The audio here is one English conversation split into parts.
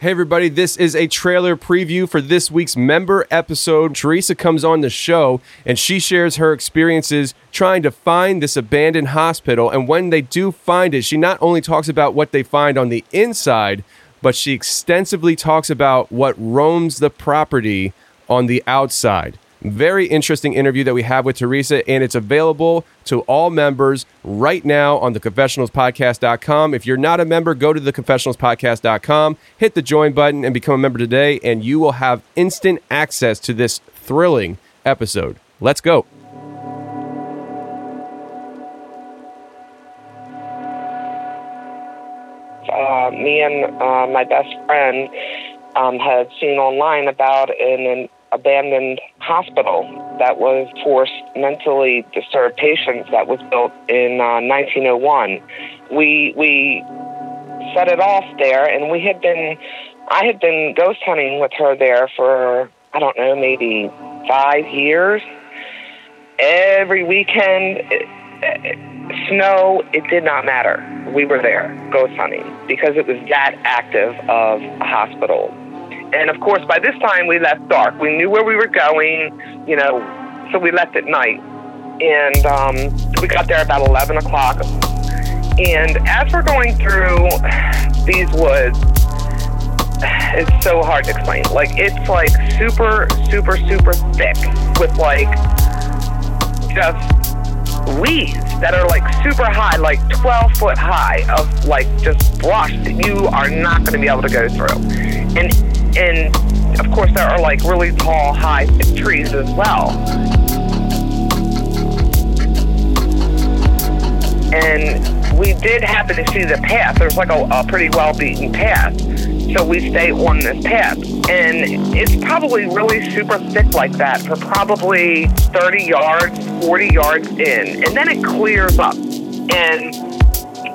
Hey, everybody, this is a trailer preview for this week's member episode. Teresa comes on the show and she shares her experiences trying to find this abandoned hospital. And when they do find it, she not only talks about what they find on the inside, but she extensively talks about what roams the property on the outside. Very interesting interview that we have with Teresa, and it's available to all members right now on the confessionalspodcast.com. If you're not a member, go to the confessionalspodcast.com, hit the join button, and become a member today, and you will have instant access to this thrilling episode. Let's go. Uh, me and uh, my best friend um, had seen online about an, an abandoned hospital that was for mentally disturbed patients that was built in uh, 1901. We we set it off there, and we had been I had been ghost hunting with her there for I don't know maybe five years. Every weekend, it, it, snow, it did not matter. We were there ghost hunting because it was that active of a hospital and of course, by this time we left dark. We knew where we were going, you know, so we left at night. And um, we got there about 11 o'clock. And as we're going through these woods, it's so hard to explain. Like, it's like super, super, super thick with like just weeds that are like super high, like 12 foot high of like just brush that you are not going to be able to go through. And and of course there are like really tall, high trees as well. And we did happen to see the path. There's like a, a pretty well beaten path. So we stay on this path. And it's probably really super thick like that for probably 30 yards, 40 yards in. And then it clears up. And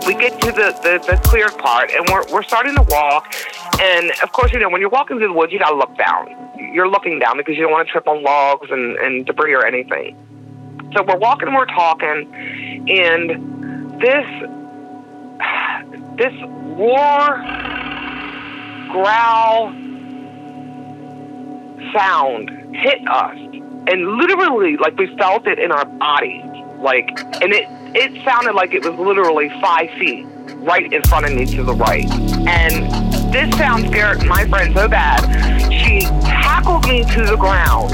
we get to the, the, the cleared part and we're, we're starting to walk and of course, you know, when you're walking through the woods, you gotta look down. You're looking down because you don't want to trip on logs and, and debris or anything. So we're walking, and we're talking, and this this roar, growl, sound hit us, and literally, like we felt it in our bodies, like, and it it sounded like it was literally five feet right in front of me to the right, and this sound scared my friend so bad. She tackled me to the ground.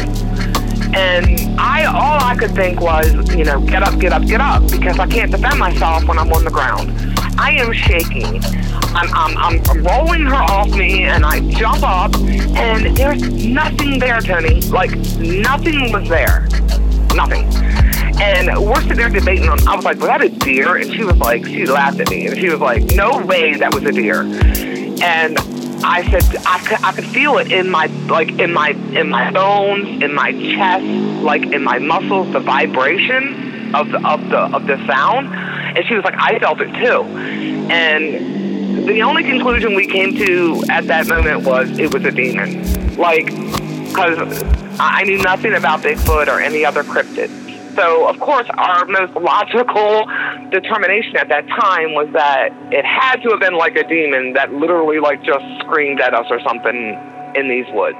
And I all I could think was, you know, get up, get up, get up, because I can't defend myself when I'm on the ground. I am shaking. I'm, I'm, I'm rolling her off me, and I jump up, and there's nothing there, Tony. Like, nothing was there. Nothing. And we're sitting there debating on, I was like, was that a deer? And she was like, she laughed at me, and she was like, no way that was a deer and I said I could I could feel it in my like in my in my bones, in my chest, like in my muscles, the vibration of the of the of the sound. And she was like, I felt it too. And the only conclusion we came to at that moment was it was a demon. Like, because I knew nothing about Bigfoot or any other cryptid. So, of course, our most logical determination at that time was that it had to have been like a demon that literally, like, just screamed at us or something in these woods.